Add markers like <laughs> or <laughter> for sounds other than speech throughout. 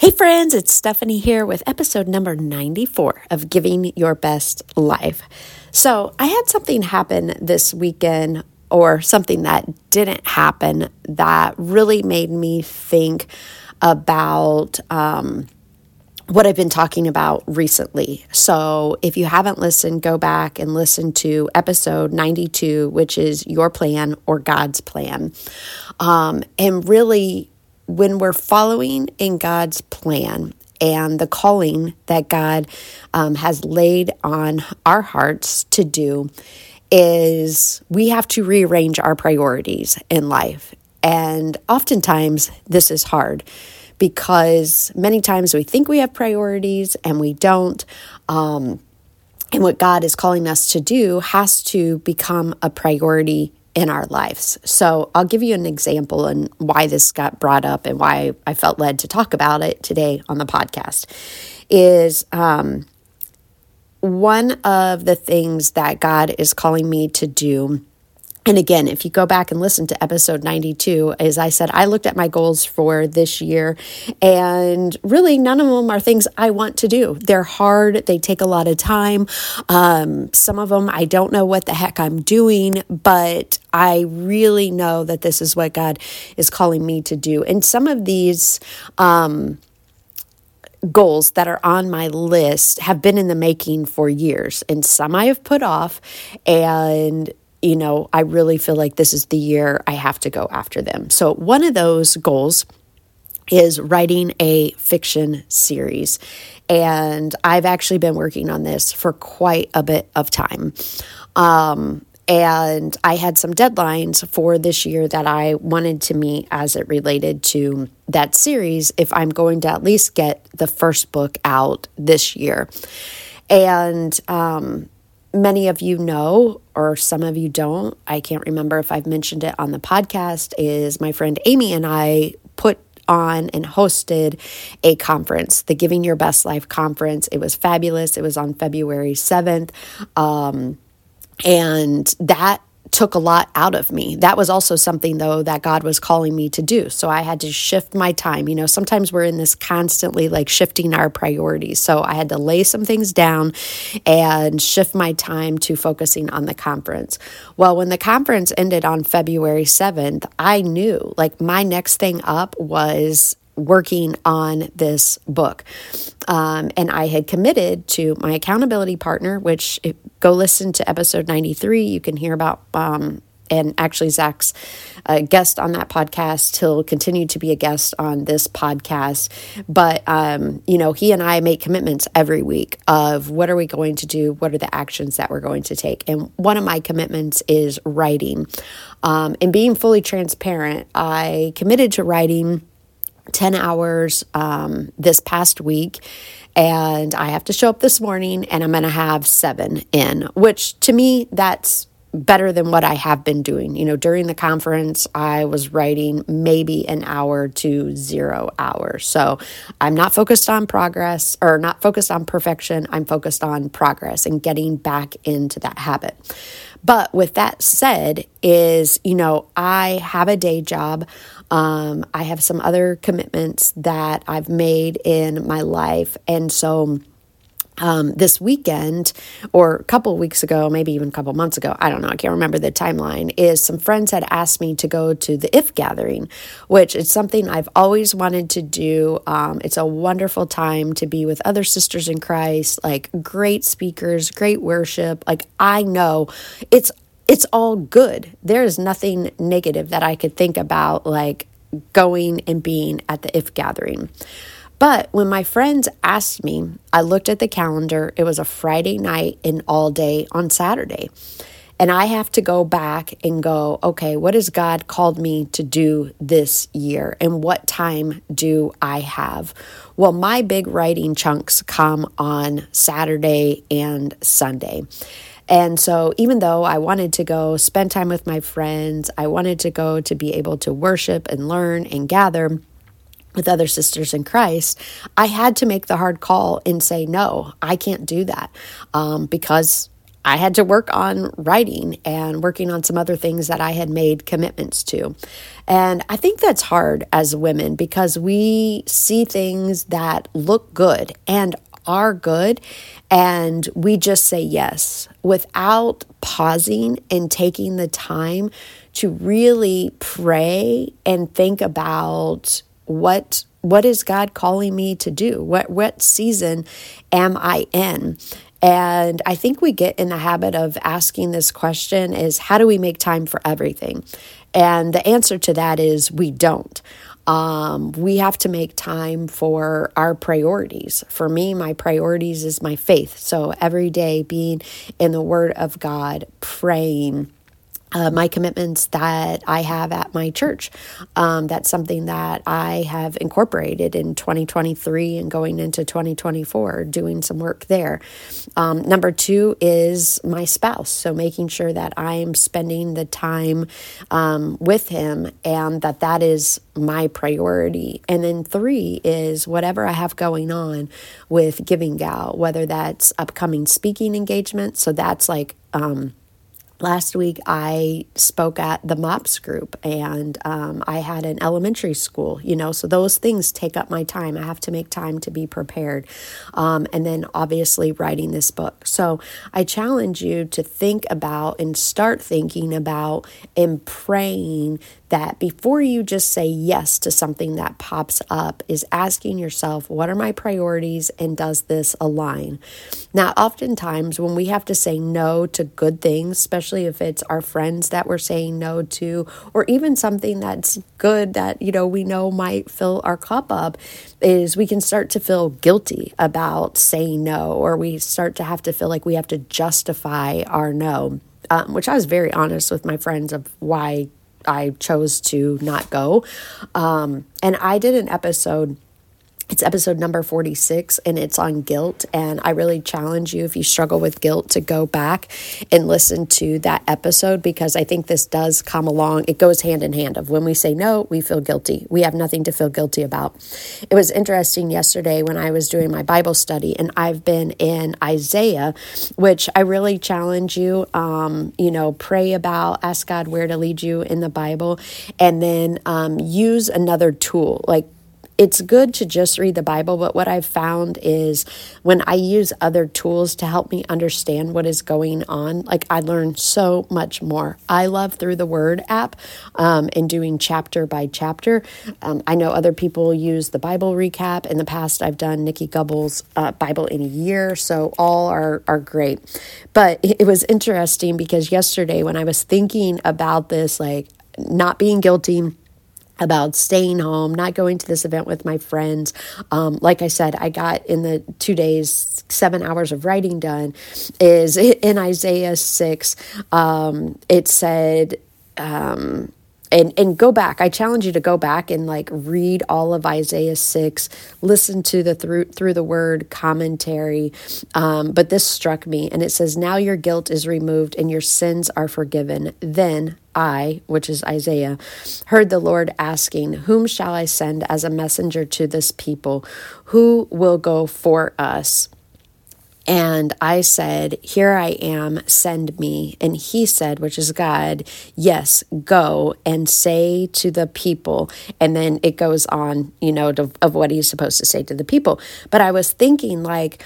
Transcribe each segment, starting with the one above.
Hey, friends, it's Stephanie here with episode number 94 of Giving Your Best Life. So, I had something happen this weekend, or something that didn't happen, that really made me think about um, what I've been talking about recently. So, if you haven't listened, go back and listen to episode 92, which is Your Plan or God's Plan. Um, and really, when we're following in God's plan and the calling that God um, has laid on our hearts to do, is we have to rearrange our priorities in life. And oftentimes, this is hard because many times we think we have priorities and we don't. Um, and what God is calling us to do has to become a priority in our lives. So I'll give you an example and why this got brought up and why I felt led to talk about it today on the podcast is um, one of the things that God is calling me to do and again, if you go back and listen to episode 92, as I said, I looked at my goals for this year, and really none of them are things I want to do. They're hard, they take a lot of time. Um, some of them I don't know what the heck I'm doing, but I really know that this is what God is calling me to do. And some of these, um, goals that are on my list have been in the making for years and some I have put off and you know, I really feel like this is the year I have to go after them. So, one of those goals is writing a fiction series. And I've actually been working on this for quite a bit of time. Um, and I had some deadlines for this year that I wanted to meet as it related to that series if I'm going to at least get the first book out this year. And um, many of you know, or some of you don't, I can't remember if I've mentioned it on the podcast, is my friend Amy and I put on and hosted a conference, the Giving Your Best Life conference. It was fabulous. It was on February 7th. Um, and that took a lot out of me. That was also something, though, that God was calling me to do. So I had to shift my time. You know, sometimes we're in this constantly like shifting our priorities. So I had to lay some things down and shift my time to focusing on the conference. Well, when the conference ended on February 7th, I knew like my next thing up was working on this book. Um, and I had committed to my accountability partner, which go listen to episode 93. You can hear about, um, and actually, Zach's a guest on that podcast. He'll continue to be a guest on this podcast. But, um, you know, he and I make commitments every week of what are we going to do? What are the actions that we're going to take? And one of my commitments is writing. Um, and being fully transparent, I committed to writing 10 hours um, this past week. And I have to show up this morning and I'm going to have seven in, which to me, that's better than what I have been doing. You know, during the conference, I was writing maybe an hour to zero hours. So I'm not focused on progress or not focused on perfection. I'm focused on progress and getting back into that habit. But with that said, is, you know, I have a day job. Um, I have some other commitments that I've made in my life. And so, um, this weekend or a couple weeks ago, maybe even a couple months ago, I don't know, I can't remember the timeline, is some friends had asked me to go to the IF gathering, which is something I've always wanted to do. Um, it's a wonderful time to be with other sisters in Christ, like great speakers, great worship. Like I know it's it's all good. There is nothing negative that I could think about like going and being at the IF gathering. But when my friends asked me, I looked at the calendar. It was a Friday night and all day on Saturday. And I have to go back and go, okay, what has God called me to do this year? And what time do I have? Well, my big writing chunks come on Saturday and Sunday. And so, even though I wanted to go spend time with my friends, I wanted to go to be able to worship and learn and gather with other sisters in Christ, I had to make the hard call and say, no, I can't do that um, because I had to work on writing and working on some other things that I had made commitments to. And I think that's hard as women because we see things that look good and are good, and we just say yes without pausing and taking the time to really pray and think about what what is God calling me to do? What what season am I in? And I think we get in the habit of asking this question is how do we make time for everything? And the answer to that is we don't. Um, we have to make time for our priorities. For me, my priorities is my faith. So every day being in the Word of God, praying, uh, my commitments that I have at my church. Um, that's something that I have incorporated in 2023 and going into 2024, doing some work there. Um, number two is my spouse. So making sure that I am spending the time um, with him and that that is my priority. And then three is whatever I have going on with Giving Gal, whether that's upcoming speaking engagements. So that's like, um, last week I spoke at the MOPS group and um, I had an elementary school, you know, so those things take up my time. I have to make time to be prepared. Um, and then obviously writing this book. So I challenge you to think about and start thinking about and praying that before you just say yes to something that pops up, is asking yourself, what are my priorities and does this align? Now, oftentimes when we have to say no to good things, especially if it's our friends that we're saying no to, or even something that's good that, you know, we know might fill our cup up, is we can start to feel guilty about saying no, or we start to have to feel like we have to justify our no. Um, which I was very honest with my friends of why I chose to not go. Um, and I did an episode it's episode number 46 and it's on guilt. And I really challenge you, if you struggle with guilt, to go back and listen to that episode because I think this does come along. It goes hand in hand of when we say no, we feel guilty. We have nothing to feel guilty about. It was interesting yesterday when I was doing my Bible study and I've been in Isaiah, which I really challenge you, um, you know, pray about, ask God where to lead you in the Bible, and then um, use another tool like it's good to just read the Bible, but what I've found is when I use other tools to help me understand what is going on, like I learn so much more. I love Through the Word app um, and doing chapter by chapter. Um, I know other people use the Bible recap. In the past, I've done Nicky Gumbel's uh, Bible in a year, so all are, are great. But it was interesting because yesterday when I was thinking about this, like not being guilty, about staying home, not going to this event with my friends. Um, like I said, I got in the two days, seven hours of writing done. Is <laughs> in Isaiah 6, um, it said, um, and and go back i challenge you to go back and like read all of isaiah 6 listen to the through through the word commentary um, but this struck me and it says now your guilt is removed and your sins are forgiven then I, which is Isaiah, heard the Lord asking, Whom shall I send as a messenger to this people? Who will go for us? And I said, Here I am, send me. And he said, which is God, Yes, go and say to the people. And then it goes on, you know, to, of what he's supposed to say to the people. But I was thinking, like,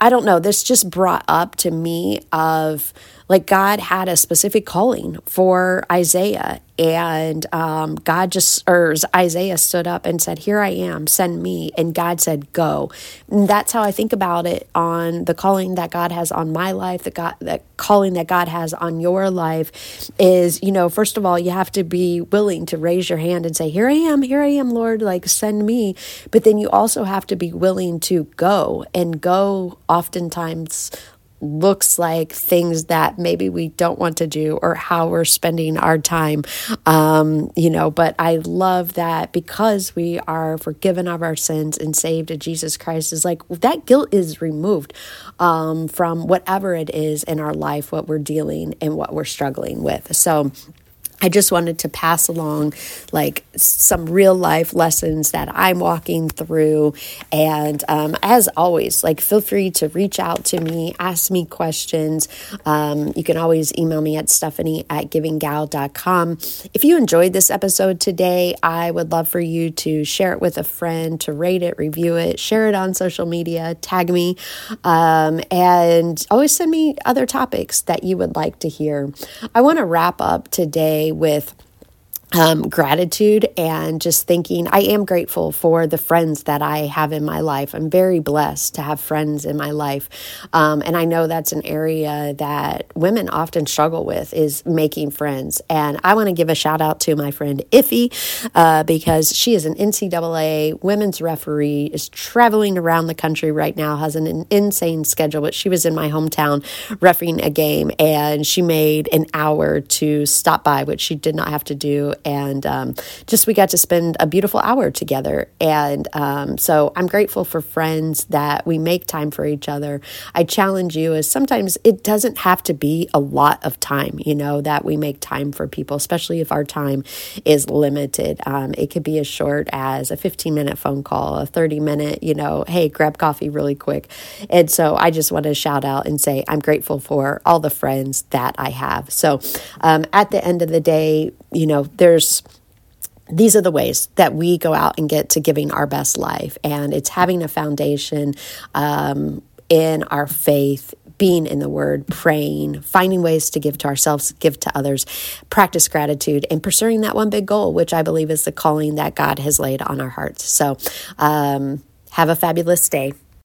I, don't know, this just brought up to me of like God had a specific calling for Isaiah and um, God just, or Isaiah stood up and said, Here I am, send me. And God said, Go. And that's how I think about it on the calling that God has on my life, the God, the calling that God has on your life is, you know, first of all, you have to be willing to raise your hand and say, Here I am, here I am, Lord, like send me. But then you also have to be willing to go and go oftentimes looks like things that maybe we don't want to do or how we're spending our time. Um, you know but i love that because we are forgiven of our sins and saved in jesus christ is like that guilt is removed um, from whatever it is in our life what we're dealing and what we're struggling with. So I just wanted to pass along like some real life lessons that I'm walking through. And um, as always, like feel free to reach out to me, ask me questions. Um, you can always email me at stephanie at givinggal.com. If you enjoyed this episode today, I would love for you to share it with a friend, to rate it, review it, share it on social media, tag me, um, and always send me other topics that you would like to hear. I want to wrap up today with um, gratitude and just thinking I am grateful for the friends that I have in my life. I'm very blessed to have friends in my life. Um, and I know that's an area that women often struggle with is making friends. And I want to give a shout out to my friend Iffy uh, because she is an NCAA women's referee, is traveling around the country right now, has an, insane schedule. But she was in my hometown refereeing a game and she made an hour to stop by, which she did not have to do and um, just we got to spend a beautiful hour together. And um, so I'm grateful for friends that we make time for each other. I challenge you as sometimes it doesn't have to be a lot of time, you know, that we make time for people, especially if our time is limited. Um, it could be as short as a 15 minute phone call, a 30 minute, you know, hey, grab coffee really quick. And so I just want to shout out and say I'm grateful for all the friends that I have. So um, at the end of the day, you know, there's these are the ways that we go out and get to giving our best life. And it's having a foundation um, in our faith, being in the Word, praying, finding ways to give to ourselves, give to others, practice gratitude, and pursuing that one big goal, which I believe is the calling that God has laid on our hearts. So, um, have a fabulous day.